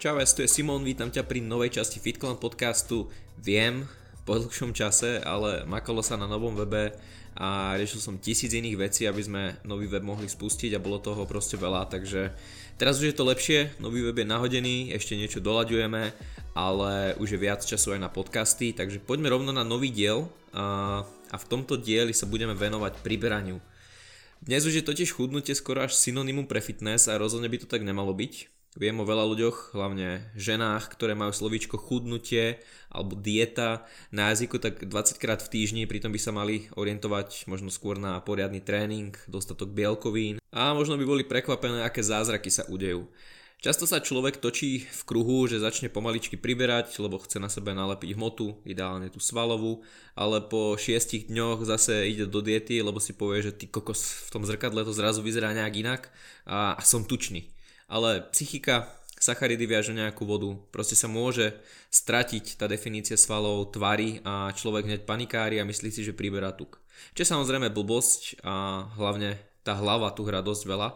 Čau, tu je Simon, vítam ťa pri novej časti FitClan podcastu. Viem, po dlhšom čase, ale makalo sa na novom webe a riešil som tisíc iných vecí, aby sme nový web mohli spustiť a bolo toho proste veľa, takže teraz už je to lepšie, nový web je nahodený, ešte niečo doľaďujeme, ale už je viac času aj na podcasty, takže poďme rovno na nový diel a, a v tomto dieli sa budeme venovať priberaniu. Dnes už je totiž chudnutie skoro až synonymum pre fitness a rozhodne by to tak nemalo byť. Viem o veľa ľuďoch, hlavne ženách, ktoré majú slovíčko chudnutie alebo dieta na jazyku tak 20 krát v týždni, pritom by sa mali orientovať možno skôr na poriadny tréning, dostatok bielkovín a možno by boli prekvapené, aké zázraky sa udejú. Často sa človek točí v kruhu, že začne pomaličky priberať, lebo chce na sebe nalepiť hmotu, ideálne tú svalovú, ale po šiestich dňoch zase ide do diety, lebo si povie, že ty kokos v tom zrkadle to zrazu vyzerá nejak inak a som tučný ale psychika, sacharidy viažu nejakú vodu, proste sa môže stratiť tá definícia svalov tvary a človek hneď panikári a myslí si, že priberá tuk. Čo samozrejme blbosť a hlavne tá hlava tu hrá dosť veľa.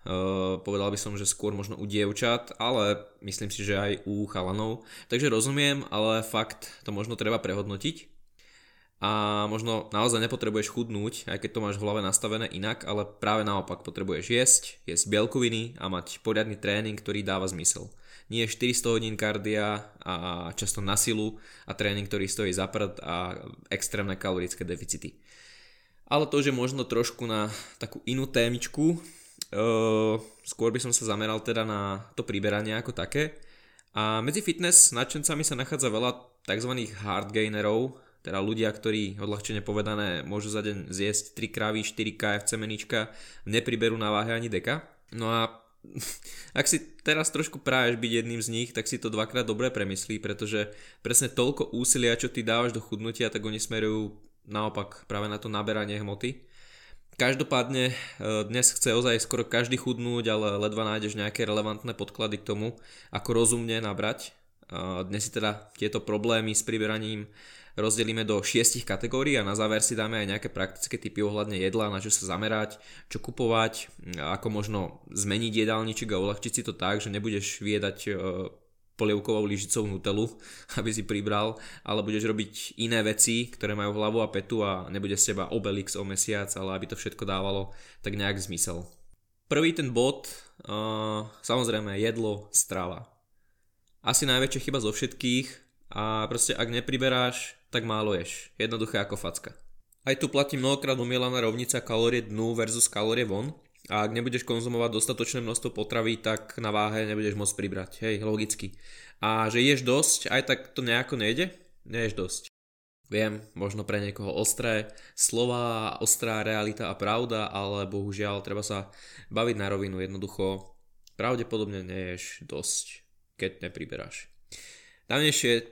Uh, povedal by som, že skôr možno u dievčat, ale myslím si, že aj u chalanov. Takže rozumiem, ale fakt to možno treba prehodnotiť a možno naozaj nepotrebuješ chudnúť, aj keď to máš v hlave nastavené inak, ale práve naopak potrebuješ jesť, jesť bielkoviny a mať poriadny tréning, ktorý dáva zmysel. Nie 400 hodín kardia a často na silu a tréning, ktorý stojí za prd a extrémne kalorické deficity. Ale to, že možno trošku na takú inú témičku, uh, skôr by som sa zameral teda na to priberanie ako také. A medzi fitness nadšencami sa nachádza veľa tzv. hard gainerov, teda ľudia, ktorí odľahčene povedané môžu za deň zjesť 3 kravy, 4 KFC menička, nepriberú na váhe ani deka. No a ak si teraz trošku práješ byť jedným z nich, tak si to dvakrát dobre premyslí, pretože presne toľko úsilia, čo ty dávaš do chudnutia, tak oni smerujú naopak práve na to naberanie hmoty. Každopádne e, dnes chce ozaj skoro každý chudnúť, ale ledva nájdeš nejaké relevantné podklady k tomu, ako rozumne nabrať. Dnes si teda tieto problémy s priberaním rozdelíme do šiestich kategórií a na záver si dáme aj nejaké praktické typy ohľadne jedla, na čo sa zamerať, čo kupovať, ako možno zmeniť jedálniček a uľahčiť si to tak, že nebudeš viedať e, polievkovou lyžicou nutelu, aby si pribral, ale budeš robiť iné veci, ktoré majú hlavu a petu a nebude z teba obelix o mesiac, ale aby to všetko dávalo tak nejak zmysel. Prvý ten bod, uh, samozrejme jedlo, strava. Asi najväčšia chyba zo všetkých a proste ak nepriberáš, tak málo ješ. Jednoduché ako facka. Aj tu platí mnohokrát omielaná rovnica kalórie dnu versus kalórie von. A ak nebudeš konzumovať dostatočné množstvo potravy, tak na váhe nebudeš môcť pribrať. Hej, logicky. A že ješ dosť, aj tak to nejako nejde? Neješ dosť. Viem, možno pre niekoho ostré slova, ostrá realita a pravda, ale bohužiaľ treba sa baviť na rovinu. Jednoducho pravdepodobne neješ dosť, keď nepriberáš. Dávnejšie e,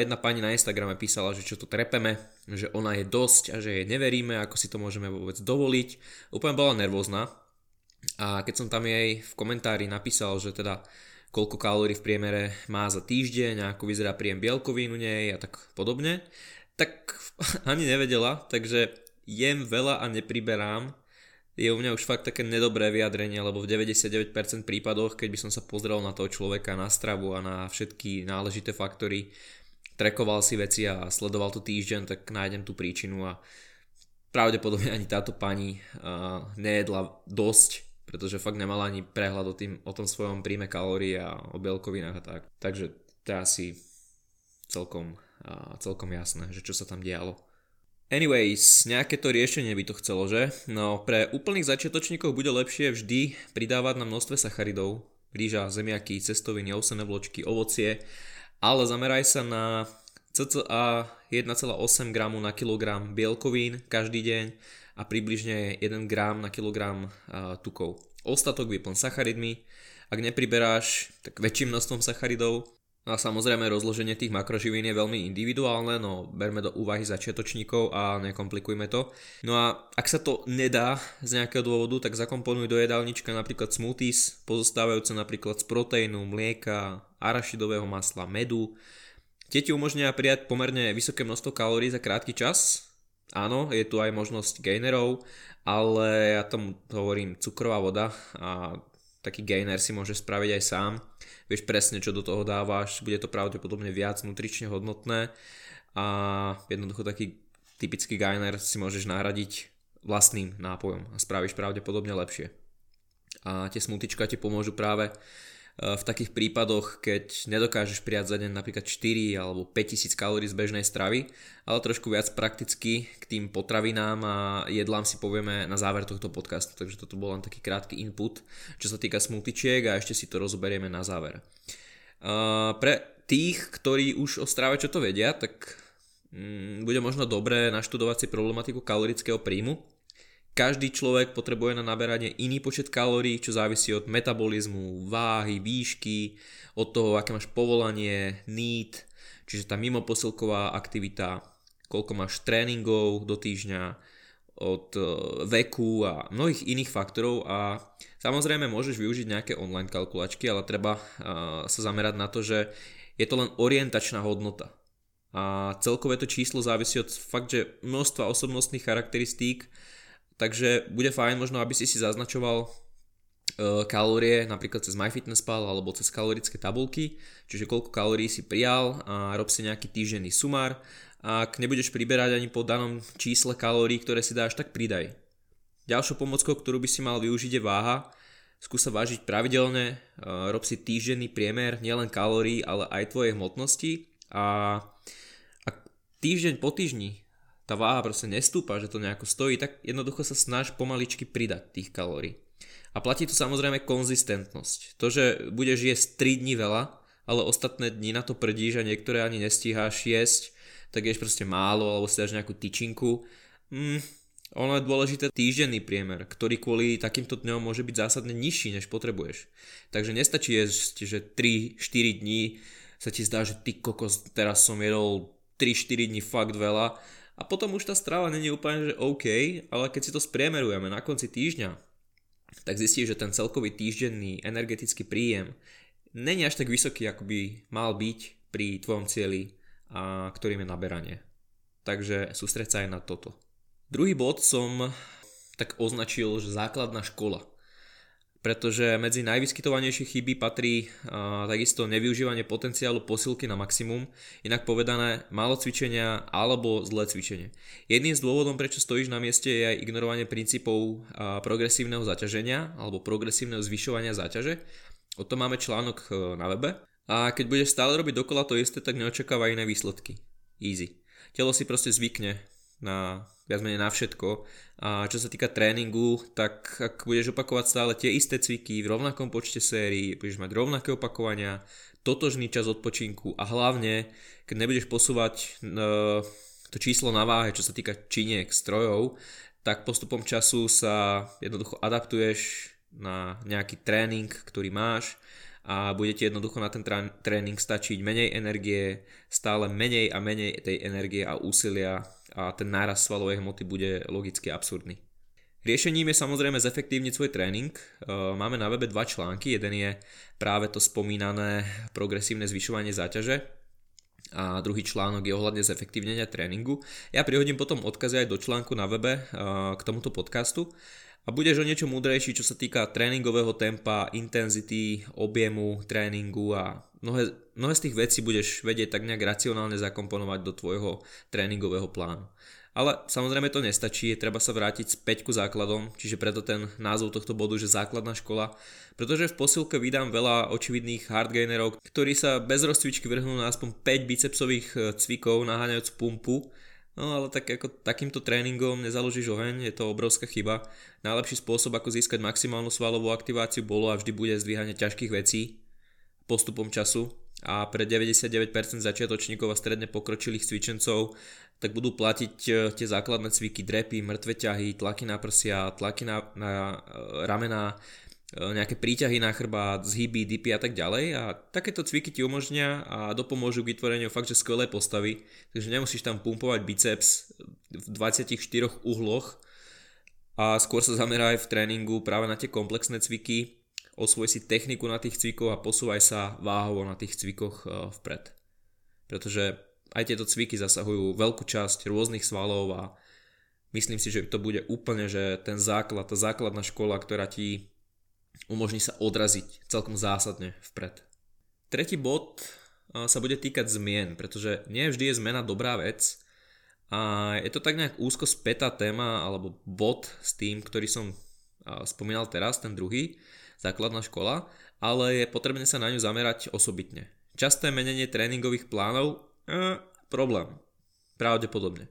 jedna pani na Instagrame písala, že čo to trepeme, že ona je dosť a že jej neveríme, ako si to môžeme vôbec dovoliť. Úplne bola nervózna a keď som tam jej v komentári napísal, že teda koľko kalórií v priemere má za týždeň, ako vyzerá príjem bielkovín u nej a tak podobne, tak ani nevedela, takže jem veľa a nepriberám je u mňa už fakt také nedobré vyjadrenie, lebo v 99% prípadoch, keď by som sa pozrel na toho človeka, na stravu a na všetky náležité faktory, trekoval si veci a sledoval to týždeň, tak nájdem tú príčinu a pravdepodobne ani táto pani uh, nejedla dosť, pretože fakt nemala ani prehľad o, tým, o tom svojom príjme kalórií a o bielkovinách a tak. Takže to je asi celkom, uh, celkom jasné, že čo sa tam dialo. Anyways, nejaké to riešenie by to chcelo, že? No, pre úplných začiatočníkov bude lepšie vždy pridávať na množstve sacharidov, rýža, zemiaky, cestoviny, ovsené vločky, ovocie, ale zameraj sa na cca 1,8 g na kilogram bielkovín každý deň a približne 1 g na kilogram tukov. Ostatok vyplň sacharidmi, ak nepriberáš, tak väčším množstvom sacharidov, a samozrejme rozloženie tých makroživín je veľmi individuálne, no berme do úvahy začiatočníkov a nekomplikujme to. No a ak sa to nedá z nejakého dôvodu, tak zakomponuj do jedálnička napríklad smoothies, pozostávajúce napríklad z proteínu, mlieka, arašidového masla, medu. Tie ti umožnia prijať pomerne vysoké množstvo kalórií za krátky čas. Áno, je tu aj možnosť gainerov, ale ja tomu hovorím cukrová voda a taký gainer si môžeš spraviť aj sám. Vieš presne, čo do toho dávaš, bude to pravdepodobne viac nutrične hodnotné a jednoducho taký typický gainer si môžeš nahradiť vlastným nápojom a spravíš pravdepodobne lepšie. A tie smutička ti pomôžu práve v takých prípadoch, keď nedokážeš prijať za deň napríklad 4 alebo 5000 kalórií z bežnej stravy, ale trošku viac prakticky k tým potravinám a jedlám si povieme na záver tohto podcastu, takže toto bol len taký krátky input, čo sa týka smutičiek a ešte si to rozoberieme na záver. pre tých, ktorí už o strave čo to vedia, tak mm, bude možno dobré naštudovať si problematiku kalorického príjmu, každý človek potrebuje na naberanie iný počet kalórií, čo závisí od metabolizmu, váhy, výšky, od toho, aké máš povolanie, need, čiže tá mimo posilková aktivita, koľko máš tréningov do týždňa, od e, veku a mnohých iných faktorov a samozrejme môžeš využiť nejaké online kalkulačky, ale treba e, sa zamerať na to, že je to len orientačná hodnota. A celkové to číslo závisí od fakt, že množstva osobnostných charakteristík, Takže bude fajn možno, aby si si zaznačoval uh, kalórie napríklad cez MyFitnessPal alebo cez kalorické tabulky, čiže koľko kalórií si prijal a rob si nejaký týždenný sumár. Ak nebudeš priberať ani po danom čísle kalórií, ktoré si dáš, tak pridaj. Ďalšou pomockou, ktorú by si mal využiť je váha. Skúsa vážiť pravidelne, uh, rob si týždenný priemer nielen kalórií, ale aj tvojej hmotnosti a ak týždeň po týždni tá váha proste nestúpa, že to nejako stojí, tak jednoducho sa snaž pomaličky pridať tých kalórií. A platí tu samozrejme konzistentnosť. To, že budeš jesť 3 dní veľa, ale ostatné dni na to prdíš a niektoré ani nestíháš jesť, tak ješ proste málo alebo si dáš nejakú tyčinku. Mm, ono je dôležité týždenný priemer, ktorý kvôli takýmto dňom môže byť zásadne nižší, než potrebuješ. Takže nestačí jesť, že 3-4 dní sa ti zdá, že ty kokos, teraz som jedol 3-4 dní fakt veľa a potom už tá strava není úplne, že OK, ale keď si to spriemerujeme na konci týždňa, tak zistíš, že ten celkový týždenný energetický príjem není až tak vysoký, ako by mal byť pri tvojom cieli, a ktorým je naberanie. Takže sústreď sa aj na toto. Druhý bod som tak označil, že základná škola pretože medzi najvyskytovanejšie chyby patrí a, takisto nevyužívanie potenciálu posilky na maximum, inak povedané málo cvičenia alebo zlé cvičenie. Jedným z dôvodom, prečo stojíš na mieste je aj ignorovanie princípov a, progresívneho zaťaženia alebo progresívneho zvyšovania záťaže. O tom máme článok e, na webe. A keď budeš stále robiť dokola to isté, tak neočakáva iné výsledky. Easy. Telo si proste zvykne na viac menej na všetko. A čo sa týka tréningu, tak ak budeš opakovať stále tie isté cviky v rovnakom počte sérií, budeš mať rovnaké opakovania, totožný čas odpočinku a hlavne, keď nebudeš posúvať uh, to číslo na váhe, čo sa týka činiek, strojov, tak postupom času sa jednoducho adaptuješ na nejaký tréning, ktorý máš a bude ti jednoducho na ten tréning stačiť menej energie, stále menej a menej tej energie a úsilia a ten náraz svalovej hmoty bude logicky absurdný. Riešením je samozrejme zefektívniť svoj tréning. E, máme na webe dva články. Jeden je práve to spomínané progresívne zvyšovanie záťaže a druhý článok je ohľadne zefektívnenia tréningu. Ja prihodím potom odkazy aj do článku na webe e, k tomuto podcastu a budeš o niečo múdrejší, čo sa týka tréningového tempa, intenzity, objemu tréningu a mnohé, mnohé z tých vecí budeš vedieť tak nejak racionálne zakomponovať do tvojho tréningového plánu. Ale samozrejme to nestačí, je treba sa vrátiť späť ku základom, čiže preto ten názov tohto bodu, že základná škola, pretože v posilke vydám veľa očividných hardgainerov, ktorí sa bez rozcvičky vrhnú na aspoň 5 bicepsových e, cvikov naháňajúc pumpu, No ale tak ako takýmto tréningom nezaložíš oheň, je to obrovská chyba. Najlepší spôsob ako získať maximálnu svalovú aktiváciu bolo a vždy bude zdvíhanie ťažkých vecí postupom času a pre 99% začiatočníkov a stredne pokročilých cvičencov tak budú platiť e, tie základné cviky drepy, mŕtve ťahy, tlaky na prsia, tlaky na, na e, ramená, nejaké príťahy na chrbát, zhyby, dipy a tak ďalej. A takéto cviky ti umožnia a dopomôžu k vytvoreniu fakt, že skvelé postavy, takže nemusíš tam pumpovať biceps v 24 uhloch a skôr sa zameraj v tréningu práve na tie komplexné cviky, osvoj si techniku na tých cvikoch a posúvaj sa váhovo na tých cvikoch e, vpred. Pretože aj tieto cviky zasahujú veľkú časť rôznych svalov a myslím si, že to bude úplne že ten základ, tá základná škola, ktorá ti umožní sa odraziť celkom zásadne vpred. Tretí bod sa bude týkať zmien, pretože nie vždy je zmena dobrá vec a je to tak nejak úzko spätá téma alebo bod s tým, ktorý som spomínal teraz, ten druhý, základná škola, ale je potrebné sa na ňu zamerať osobitne. Časté menenie tréningových plánov? E, problém. Pravdepodobne.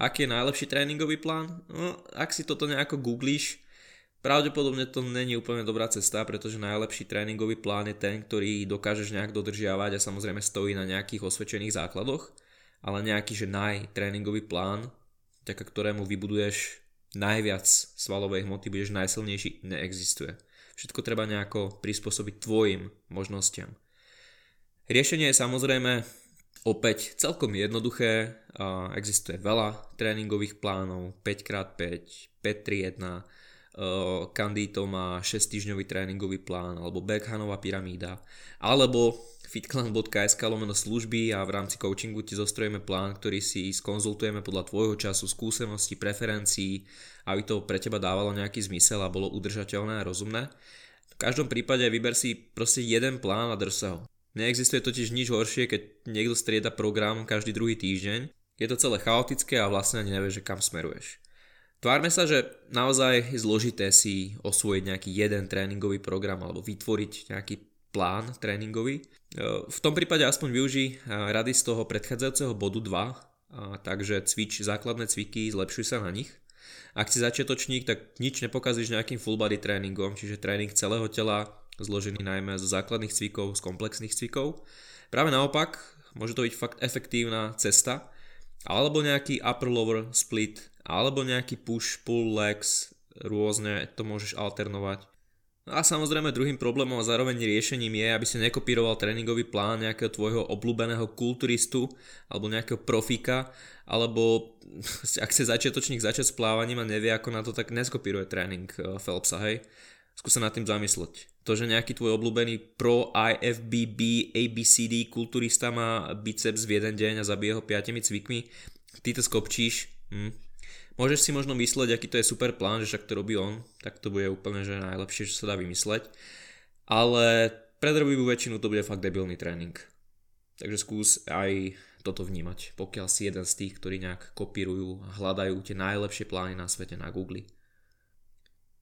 Aký je najlepší tréningový plán? No, ak si toto nejako googlíš, Pravdepodobne to není úplne dobrá cesta, pretože najlepší tréningový plán je ten, ktorý dokážeš nejak dodržiavať a samozrejme stojí na nejakých osvedčených základoch, ale nejaký, že najtréningový plán, vďaka ktorému vybuduješ najviac svalovej hmoty, budeš najsilnejší, neexistuje. Všetko treba nejako prispôsobiť tvojim možnostiam. Riešenie je samozrejme opäť celkom jednoduché. Existuje veľa tréningových plánov, 5x5, 5-3-1, Kandito má 6 týždňový tréningový plán, alebo Beckhanová pyramída, alebo fitclan.sk lomeno služby a v rámci coachingu ti zostrojíme plán, ktorý si skonzultujeme podľa tvojho času, skúseností, preferencií, aby to pre teba dávalo nejaký zmysel a bolo udržateľné a rozumné. V každom prípade vyber si proste jeden plán a drž sa ho. Neexistuje totiž nič horšie, keď niekto strieda program každý druhý týždeň. Je to celé chaotické a vlastne ani nevieš, že kam smeruješ. Tvárme sa, že naozaj je zložité si osvojiť nejaký jeden tréningový program alebo vytvoriť nejaký plán tréningový. E, v tom prípade aspoň využij e, rady z toho predchádzajúceho bodu 2, takže cvič základné cviky, zlepšuj sa na nich. Ak si začiatočník, tak nič nepokazíš nejakým full body tréningom, čiže tréning celého tela, zložený najmä zo základných cvikov, z komplexných cvikov. Práve naopak, môže to byť fakt efektívna cesta, alebo nejaký upper-lower split, alebo nejaký push-pull legs, rôzne to môžeš alternovať. A samozrejme druhým problémom a zároveň riešením je, aby si nekopíroval tréningový plán nejakého tvojho obľúbeného kulturistu alebo nejakého profíka, alebo ak chce začiatočník začať s plávaním a nevie ako na to, tak neskopíruje tréning eh, Phelpsa, hej. Skús sa nad tým zamysleť. To, že nejaký tvoj obľúbený pro IFBB ABCD kulturista má biceps v jeden deň a zabije ho 5 cvikmi, ty to skopčíš, hm, Môžeš si možno mysleť, aký to je super plán, že však to robí on, tak to bude úplne že najlepšie, čo sa dá vymysleť. Ale pre drvivú väčšinu to bude fakt debilný tréning. Takže skús aj toto vnímať, pokiaľ si jeden z tých, ktorí nejak kopírujú a hľadajú tie najlepšie plány na svete na Google.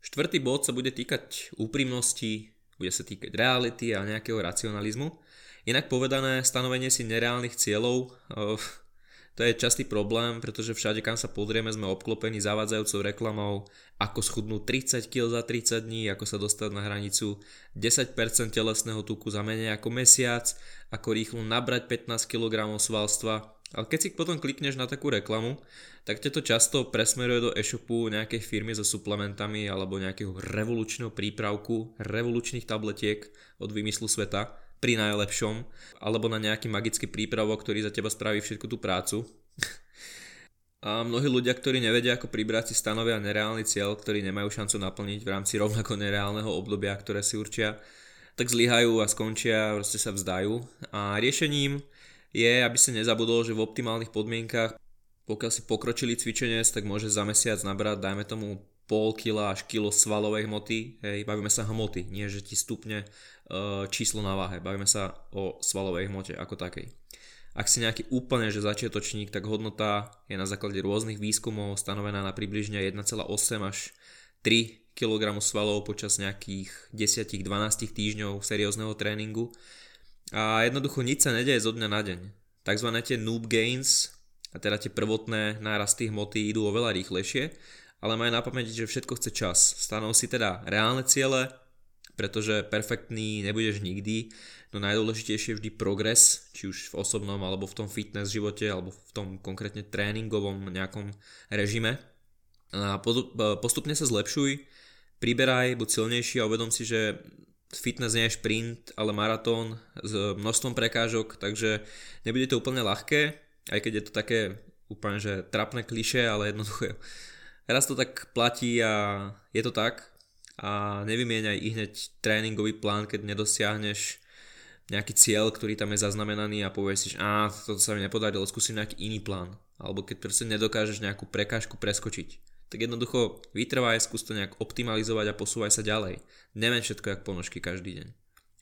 Štvrtý bod sa bude týkať úprimnosti, bude sa týkať reality a nejakého racionalizmu. Inak povedané, stanovenie si nereálnych cieľov eh, to je častý problém, pretože všade, kam sa pozrieme, sme obklopení zavádzajúcou reklamou, ako schudnúť 30 kg za 30 dní, ako sa dostať na hranicu 10% telesného tuku za menej ako mesiac, ako rýchlo nabrať 15 kg svalstva. Ale keď si potom klikneš na takú reklamu, tak ťa to často presmeruje do e-shopu nejakej firmy so suplementami alebo nejakého revolučného prípravku, revolučných tabletiek od vymyslu sveta pri najlepšom, alebo na nejaký magický prípravok, ktorý za teba spraví všetku tú prácu. A mnohí ľudia, ktorí nevedia ako pribrať si stanovia nereálny cieľ, ktorý nemajú šancu naplniť v rámci rovnako nereálneho obdobia, ktoré si určia, tak zlyhajú a skončia, proste sa vzdajú. A riešením je, aby sa nezabudol, že v optimálnych podmienkach, pokiaľ si pokročili cvičenie, tak môže za mesiac nabrať, dajme tomu pol kila až kilo svalovej hmoty, hej, bavíme sa hmoty, nie že ti stupne uh, číslo na váhe, bavíme sa o svalovej hmote ako takej. Ak si nejaký úplne že začiatočník, tak hodnota je na základe rôznych výskumov stanovená na približne 1,8 až 3 kg svalov počas nejakých 10-12 týždňov seriózneho tréningu. A jednoducho nič sa nedeje zo dňa na deň. Takzvané tie noob gains, a teda tie prvotné nárasty hmoty idú oveľa rýchlejšie ale maj na pamäti, že všetko chce čas. Stanov si teda reálne ciele, pretože perfektný nebudeš nikdy, no najdôležitejšie je vždy progres, či už v osobnom alebo v tom fitness živote alebo v tom konkrétne tréningovom nejakom režime. A postupne sa zlepšuj, priberaj, buď silnejší a uvedom si, že fitness nie je šprint, ale maratón s množstvom prekážok, takže nebude to úplne ľahké, aj keď je to také úplne že trapné kliše, ale jednoducho Raz to tak platí a je to tak a nevymieňaj i hneď tréningový plán, keď nedosiahneš nejaký cieľ, ktorý tam je zaznamenaný a povieš si, že toto sa mi nepodarilo, skúsim nejaký iný plán. Alebo keď proste nedokážeš nejakú prekážku preskočiť. Tak jednoducho vytrvaj, skús to nejak optimalizovať a posúvaj sa ďalej. Nemen všetko jak ponožky každý deň.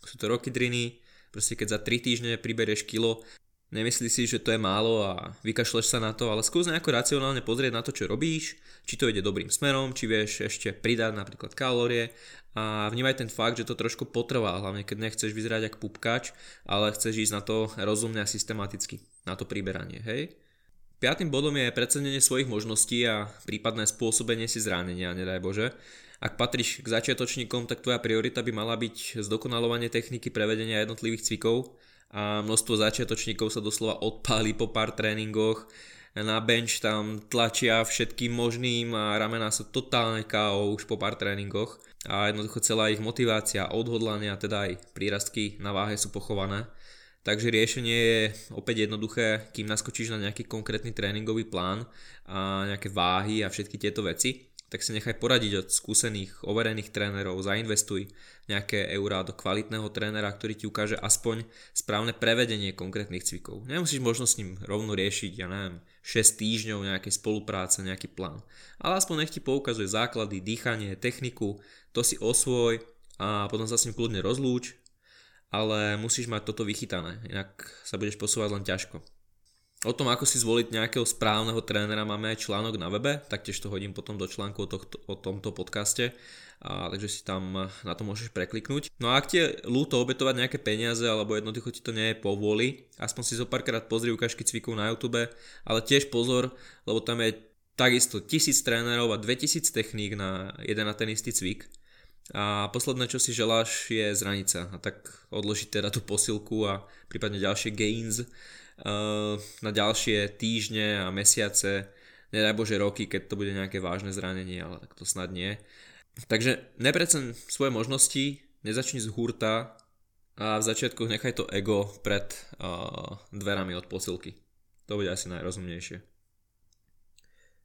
Sú to roky driny, proste keď za 3 týždne priberieš kilo, Nemyslí si, že to je málo a vykašleš sa na to, ale skús nejako racionálne pozrieť na to, čo robíš, či to ide dobrým smerom, či vieš ešte pridať napríklad kalórie a vnímaj ten fakt, že to trošku potrvá, hlavne keď nechceš vyzerať ako pupkač, ale chceš ísť na to rozumne a systematicky, na to priberanie, hej? Piatým bodom je predsednenie svojich možností a prípadné spôsobenie si zranenia, nedaj Bože. Ak patríš k začiatočníkom, tak tvoja priorita by mala byť zdokonalovanie techniky prevedenia jednotlivých cvikov, a množstvo začiatočníkov sa doslova odpáli po pár tréningoch. Na bench tam tlačia všetkým možným a ramená sú totálne KO už po pár tréningoch a jednoducho celá ich motivácia, odhodlania, teda aj prírastky na váhe sú pochované. Takže riešenie je opäť jednoduché, kým naskočíš na nejaký konkrétny tréningový plán a nejaké váhy a všetky tieto veci, tak si nechaj poradiť od skúsených, overených trénerov, zainvestuj nejaké eurá do kvalitného trénera, ktorý ti ukáže aspoň správne prevedenie konkrétnych cvikov. Nemusíš možno s ním rovno riešiť, ja neviem, 6 týždňov nejakej spolupráce, nejaký plán. Ale aspoň nech ti poukazuje základy, dýchanie, techniku, to si osvoj a potom sa s ním kľudne rozlúč, ale musíš mať toto vychytané, inak sa budeš posúvať len ťažko. O tom, ako si zvoliť nejakého správneho trénera, máme aj článok na webe, taktiež to hodím potom do článku o, tohto, o tomto podcaste, a, takže si tam na to môžeš prekliknúť. No a ak ti ľúto obetovať nejaké peniaze, alebo jednoducho ti to nie je povôli, aspoň si zo párkrát pozri ukážky cvikov na YouTube, ale tiež pozor, lebo tam je takisto tisíc trénerov a 2000 techník na jeden a ten istý cvik. A posledné, čo si želáš, je zraniť sa. A tak odložiť teda tú posilku a prípadne ďalšie gains Eh, na ďalšie týždne a mesiace, nedaj Bože roky, keď to bude nejaké vážne zranenie, ale tak to snad nie. Takže neprecen svoje možnosti, nezačni z hurta a v začiatku nechaj to ego pred uh, dverami od posilky. To bude asi najrozumnejšie.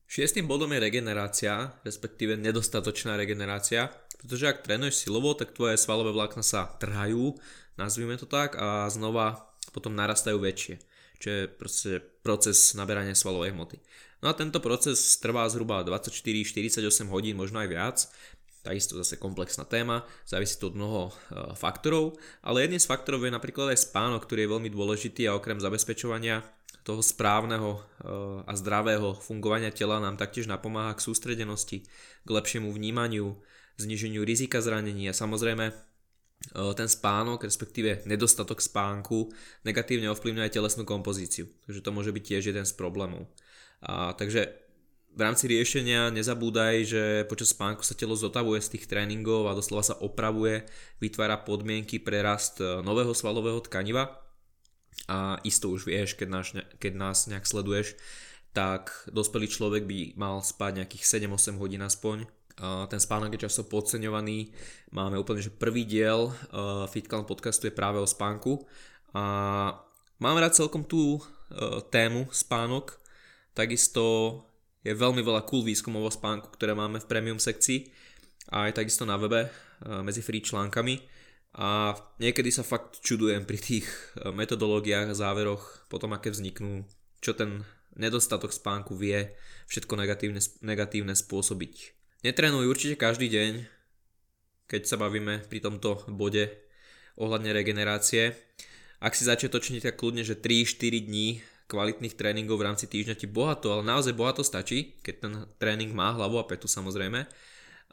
Šiestým bodom je regenerácia, respektíve nedostatočná regenerácia, pretože ak trénuješ silovo, tak tvoje svalové vlákna sa trhajú, nazvime to tak, a znova potom narastajú väčšie čo je proste proces naberania svalovej hmoty. No a tento proces trvá zhruba 24-48 hodín, možno aj viac, takisto zase komplexná téma, závisí to od mnoho e, faktorov, ale jedným z faktorov je napríklad aj spánok, ktorý je veľmi dôležitý a okrem zabezpečovania toho správneho e, a zdravého fungovania tela nám taktiež napomáha k sústredenosti, k lepšiemu vnímaniu, zniženiu rizika zranení a samozrejme ten spánok, respektíve nedostatok spánku negatívne ovplyvňuje telesnú kompozíciu. Takže to môže byť tiež jeden z problémov. A, takže v rámci riešenia nezabúdaj, že počas spánku sa telo zotavuje z tých tréningov a doslova sa opravuje, vytvára podmienky pre rast e, nového svalového tkaniva. A isto už vieš, keď nás, keď nás nejak sleduješ, tak dospelý človek by mal spať nejakých 7-8 hodín aspoň ten spánok je často podceňovaný. Máme úplne, že prvý diel FitClan podcastu je práve o spánku a mám rád celkom tú uh, tému spánok. Takisto je veľmi veľa cool výskumov o spánku, ktoré máme v premium sekcii a aj takisto na webe uh, medzi free článkami. A niekedy sa fakt čudujem pri tých metodológiách a záveroch potom, aké vzniknú, čo ten nedostatok spánku vie všetko negatívne, negatívne spôsobiť. Netrenuj určite každý deň, keď sa bavíme pri tomto bode ohľadne regenerácie. Ak si začiatočník, tak kľudne, že 3-4 dní kvalitných tréningov v rámci týždňa ti bohato, ale naozaj bohato stačí, keď ten tréning má hlavu a petu samozrejme.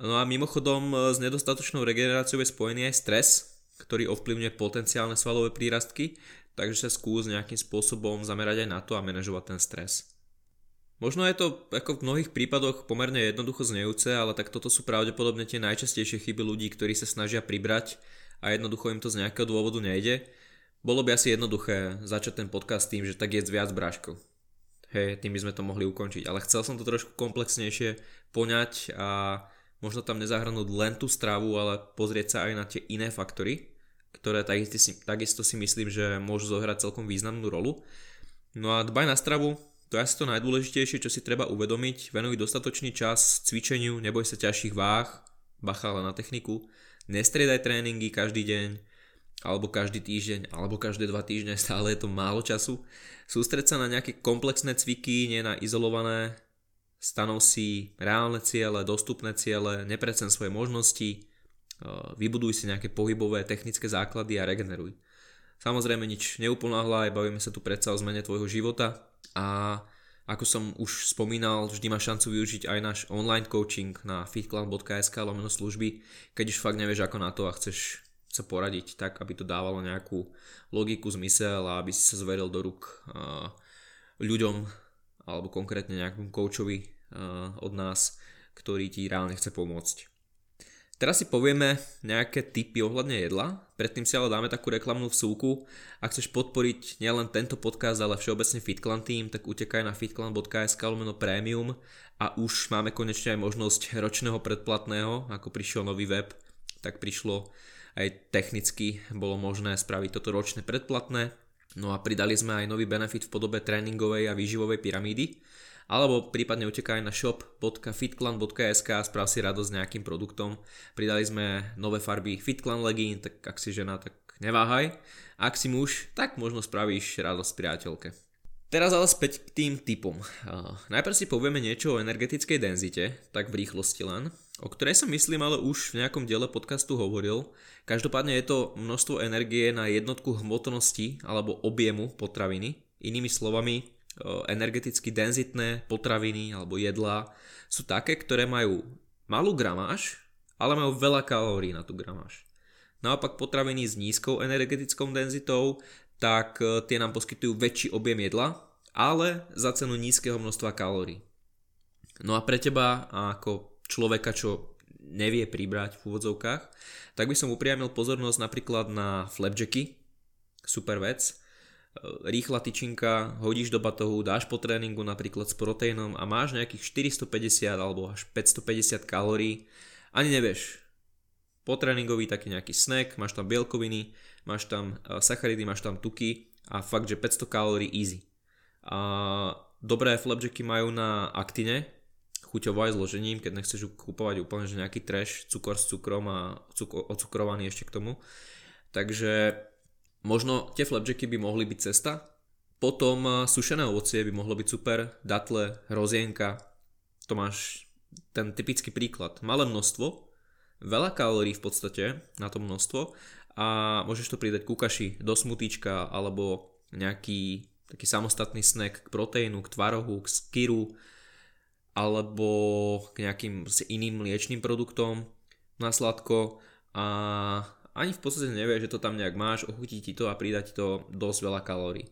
No a mimochodom s nedostatočnou regeneráciou je spojený aj stres, ktorý ovplyvňuje potenciálne svalové prírastky, takže sa skús nejakým spôsobom zamerať aj na to a manažovať ten stres. Možno je to ako v mnohých prípadoch pomerne jednoducho znejúce, ale tak toto sú pravdepodobne tie najčastejšie chyby ľudí, ktorí sa snažia pribrať a jednoducho im to z nejakého dôvodu nejde. Bolo by asi jednoduché začať ten podcast tým, že tak jedz viac bráškov. Hej, tým by sme to mohli ukončiť, ale chcel som to trošku komplexnejšie poňať a možno tam nezahrnúť len tú stravu, ale pozrieť sa aj na tie iné faktory, ktoré takisto si, takisto si myslím, že môžu zohrať celkom významnú rolu. No a dbaj na stravu, to je asi to najdôležitejšie, čo si treba uvedomiť. Venuj dostatočný čas cvičeniu, neboj sa ťažších váh, bacha na techniku. Nestriedaj tréningy každý deň, alebo každý týždeň, alebo každé dva týždne, stále je to málo času. Sústreď sa na nejaké komplexné cviky, nie na izolované stanov si reálne ciele, dostupné ciele, neprecen svoje možnosti, vybuduj si nejaké pohybové technické základy a regeneruj. Samozrejme nič neupolnáhla, bavíme sa tu predsa o zmene tvojho života a ako som už spomínal, vždy máš šancu využiť aj náš online coaching na fitclan.sk lomeno služby, keď už fakt nevieš ako na to a chceš sa poradiť tak, aby to dávalo nejakú logiku, zmysel a aby si sa zveril do rúk ľuďom alebo konkrétne nejakom coachovi od nás, ktorý ti reálne chce pomôcť. Teraz si povieme nejaké tipy ohľadne jedla, predtým si ale dáme takú reklamnú vsúku. Ak chceš podporiť nielen tento podcast, ale všeobecne FitClan team, tak utekaj na fitclan.sk lomeno premium a už máme konečne aj možnosť ročného predplatného, ako prišiel nový web, tak prišlo aj technicky bolo možné spraviť toto ročné predplatné. No a pridali sme aj nový benefit v podobe tréningovej a výživovej pyramídy, alebo prípadne utekaj na shop.fitclan.sk a sprav si radosť s nejakým produktom. Pridali sme nové farby FitClan Legin, tak ak si žena, tak neváhaj. Ak si muž, tak možno spravíš radosť priateľke. Teraz ale späť k tým typom. Uh, najprv si povieme niečo o energetickej denzite, tak v rýchlosti len, o ktorej som myslím ale už v nejakom diele podcastu hovoril. Každopádne je to množstvo energie na jednotku hmotnosti alebo objemu potraviny. Inými slovami, energeticky denzitné potraviny alebo jedlá sú také, ktoré majú malú gramáž, ale majú veľa kalórií na tú gramáž. Naopak potraviny s nízkou energetickou denzitou, tak e, tie nám poskytujú väčší objem jedla, ale za cenu nízkeho množstva kalórií. No a pre teba ako človeka, čo nevie pribrať v úvodzovkách, tak by som upriamil pozornosť napríklad na flapjacky, super vec, rýchla tyčinka, hodíš do batohu, dáš po tréningu napríklad s proteínom a máš nejakých 450 alebo až 550 kalórií, ani nevieš. Po tréningový taký nejaký snack, máš tam bielkoviny, máš tam e, sacharidy, máš tam tuky a fakt, že 500 kalórií easy. A dobré flapjacky majú na aktine, aj zložením, keď nechceš kúpovať úplne že nejaký trash, cukor s cukrom a cukor, ocukrovaný ešte k tomu. Takže Možno tie flapjacky by mohli byť cesta. Potom eh, sušené ovocie by mohlo byť super, datle, hrozienka. To máš ten typický príklad. Malé množstvo, veľa kalórií v podstate na to množstvo a môžeš to pridať ku kaši do smutíčka alebo nejaký taký samostatný snack k proteínu, k tvarohu, k skyru alebo k nejakým iným mliečným produktom na sladko a ani v podstate nevie, že to tam nejak máš, ochutí ti to a pridať to dosť veľa kalórií.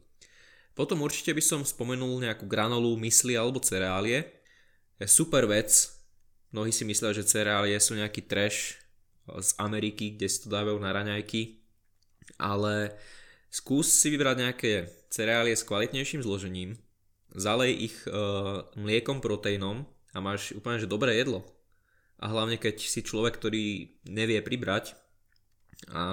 Potom určite by som spomenul nejakú granolu, mysli alebo cereálie. Je super vec, mnohí si myslia, že cereálie sú nejaký trash z Ameriky, kde si to dávajú na raňajky, ale skús si vybrať nejaké cereálie s kvalitnejším zložením, zalej ich e, mliekom, proteínom a máš úplne že dobré jedlo. A hlavne keď si človek, ktorý nevie pribrať, a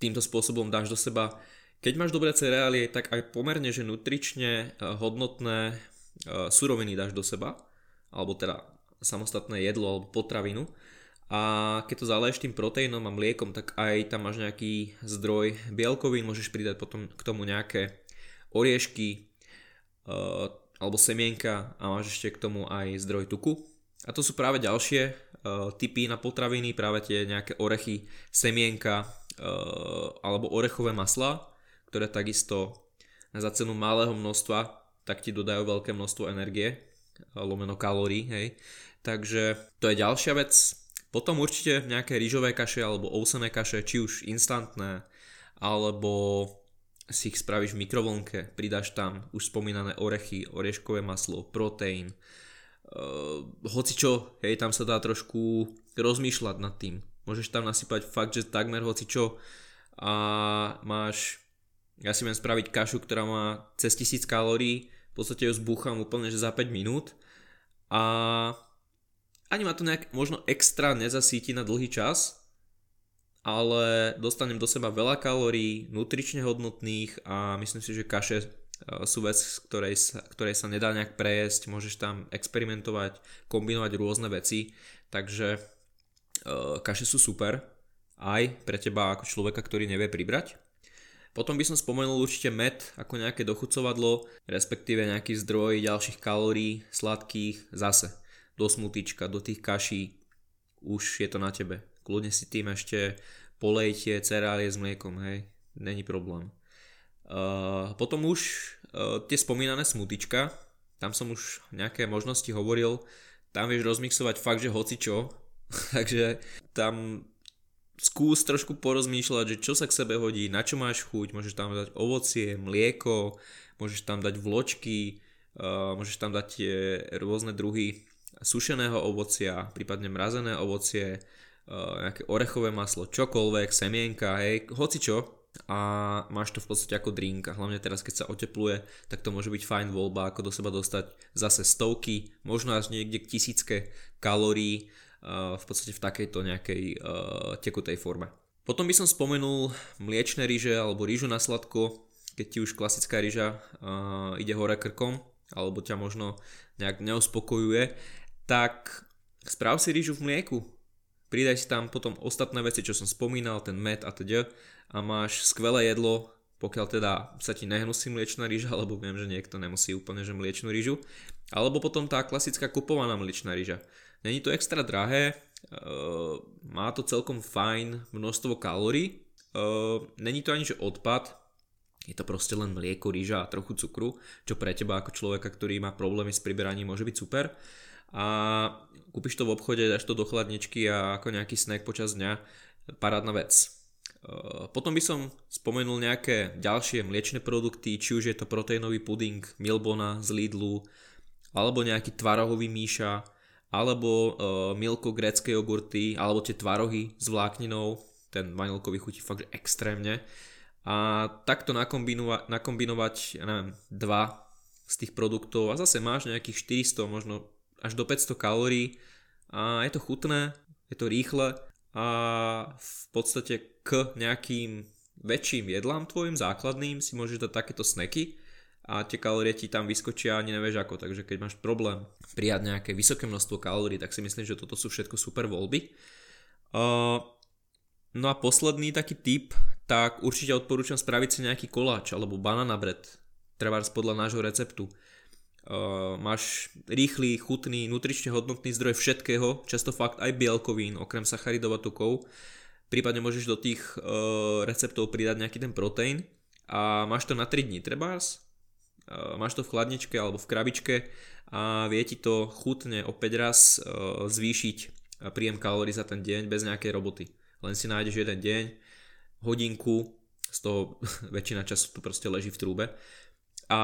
týmto spôsobom dáš do seba, keď máš dobré cereálie, tak aj pomerne, že nutrične e, hodnotné e, suroviny dáš do seba, alebo teda samostatné jedlo alebo potravinu a keď to zaleješ tým proteínom a mliekom, tak aj tam máš nejaký zdroj bielkovín, môžeš pridať potom k tomu nejaké oriešky uh, alebo semienka a máš ešte k tomu aj zdroj tuku. A to sú práve ďalšie uh, typy na potraviny, práve tie nejaké orechy, semienka uh, alebo orechové masla, ktoré takisto za cenu malého množstva tak ti dodajú veľké množstvo energie, uh, lomeno kalórií, hej. Takže to je ďalšia vec. Potom určite nejaké rýžové kaše alebo ousené kaše, či už instantné, alebo si ich spravíš v mikrovlnke, pridáš tam už spomínané orechy, orieškové maslo, proteín, hoci čo, hej, tam sa dá trošku rozmýšľať nad tým. Môžeš tam nasypať fakt, že takmer hoci čo a máš, ja si viem spraviť kašu, ktorá má cez 1000 kalórií, v podstate ju zbúcham úplne, že za 5 minút a ani ma to nejak možno extra nezasíti na dlhý čas, ale dostanem do seba veľa kalórií, nutrične hodnotných a myslím si, že kaše Eh, sú vec, ktorej sa, ktorej sa nedá nejak prejesť, môžeš tam experimentovať, kombinovať rôzne veci, takže uh, kaše sú super aj pre teba ako človeka, ktorý nevie pribrať. Potom by som spomenul určite med ako nejaké dochucovadlo, respektíve nejaký zdroj ďalších kalórií, sladkých, zase do smutička, do tých kaší, už je to na tebe. Kľudne si tým ešte polejte cereálie s mliekom, hej, není problém. Uh, potom už uh, tie spomínané smutička, tam som už nejaké možnosti hovoril, tam vieš rozmixovať fakt, že hoci čo, takže tam skús trošku porozmýšľať, že čo sa k sebe hodí, na čo máš chuť, môžeš tam dať ovocie, mlieko, môžeš tam dať vločky, uh, môžeš tam dať tie rôzne druhy sušeného ovocia, prípadne mrazené ovocie, nejaké orechové maslo, čokoľvek, semienka, hej, hoci čo, a máš to v podstate ako drink a hlavne teraz keď sa otepluje, tak to môže byť fajn voľba, ako do seba dostať zase stovky, možno až niekde k tisícke kalórií, v podstate v takejto nejakej tekutej forme. Potom by som spomenul mliečne ryže alebo rýžu na sladko, keď ti už klasická ryža ide hore krkom alebo ťa možno nejak neuspokojuje, tak správ si rýžu v mlieku. Pridaj si tam potom ostatné veci, čo som spomínal, ten med a teda a máš skvelé jedlo, pokiaľ teda sa ti nehnusí mliečna rýža, alebo viem, že niekto nemusí úplne že mliečnú rýžu, alebo potom tá klasická kupovaná mliečna rýža. Není to extra drahé, uh, má to celkom fajn množstvo kalórií, uh, není to ani že odpad, je to proste len mlieko, rýža a trochu cukru, čo pre teba ako človeka, ktorý má problémy s priberaním môže byť super. A kúpiš to v obchode, dáš to do chladničky a ako nejaký snack počas dňa, parádna vec. Uh, potom by som spomenul nejaké ďalšie mliečne produkty, či už je to proteínový puding Milbona z Lidlu, alebo nejaký tvarohový míša, alebo uh, milko grécké jogurty, alebo tie tvarohy s vlákninou, ten vanilkový chutí fakt extrémne. A takto nakombinovať, nakombinovať ja neviem, dva z tých produktov. A zase máš nejakých 400, možno až do 500 kalórií. A je to chutné, je to rýchle a v podstate k nejakým väčším jedlám tvojim základným si môžeš dať takéto snacky a tie kalórie ti tam vyskočia ani nevieš ako, takže keď máš problém prijať nejaké vysoké množstvo kalórií, tak si myslím, že toto sú všetko super voľby. Uh, no a posledný taký tip, tak určite odporúčam spraviť si nejaký koláč alebo banana bread, trebárs podľa nášho receptu. Uh, máš rýchly, chutný, nutrične hodnotný zdroj všetkého, často fakt aj bielkovín, okrem sacharidov a tukov. Prípadne môžeš do tých uh, receptov pridať nejaký ten proteín a máš to na 3 dní, trebárs Eh, máš to v chladničke alebo v krabičke a vie ti to chutne opäť raz zvýšiť príjem kalórií za ten deň bez nejakej roboty. Len si nájdeš jeden deň, hodinku, z toho väčšina času to proste leží v trúbe a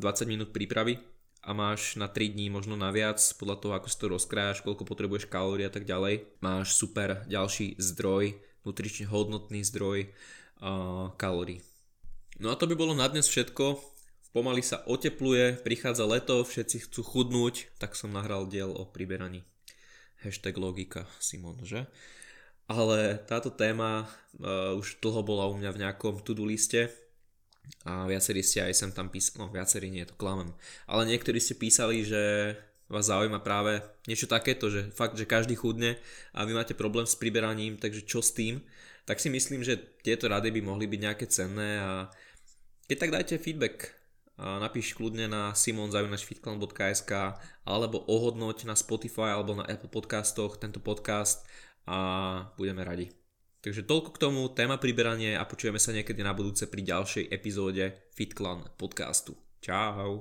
20 minút prípravy a máš na 3 dní možno naviac, podľa toho ako si to rozkrájaš, koľko potrebuješ kalórií a tak ďalej. Máš super ďalší zdroj, nutrične hodnotný zdroj uh, kalórií. No a to by bolo na dnes všetko Pomaly sa otepluje, prichádza leto, všetci chcú chudnúť, tak som nahral diel o priberaní. Hashtag logika, Simon, že? Ale táto téma uh, už dlho bola u mňa v nejakom to-do liste a viacerí ste aj sem tam písali, no viacerí nie, to klamem, ale niektorí ste písali, že vás zaujíma práve niečo takéto, že fakt, že každý chudne a vy máte problém s priberaním, takže čo s tým, tak si myslím, že tieto rady by mohli byť nejaké cenné a keď tak dajte feedback, napíš kľudne na simonzavinačfitclan.sk alebo ohodnoť na Spotify alebo na Apple podcastoch tento podcast a budeme radi. Takže toľko k tomu, téma priberanie a počujeme sa niekedy na budúce pri ďalšej epizóde FitClan podcastu. Čau.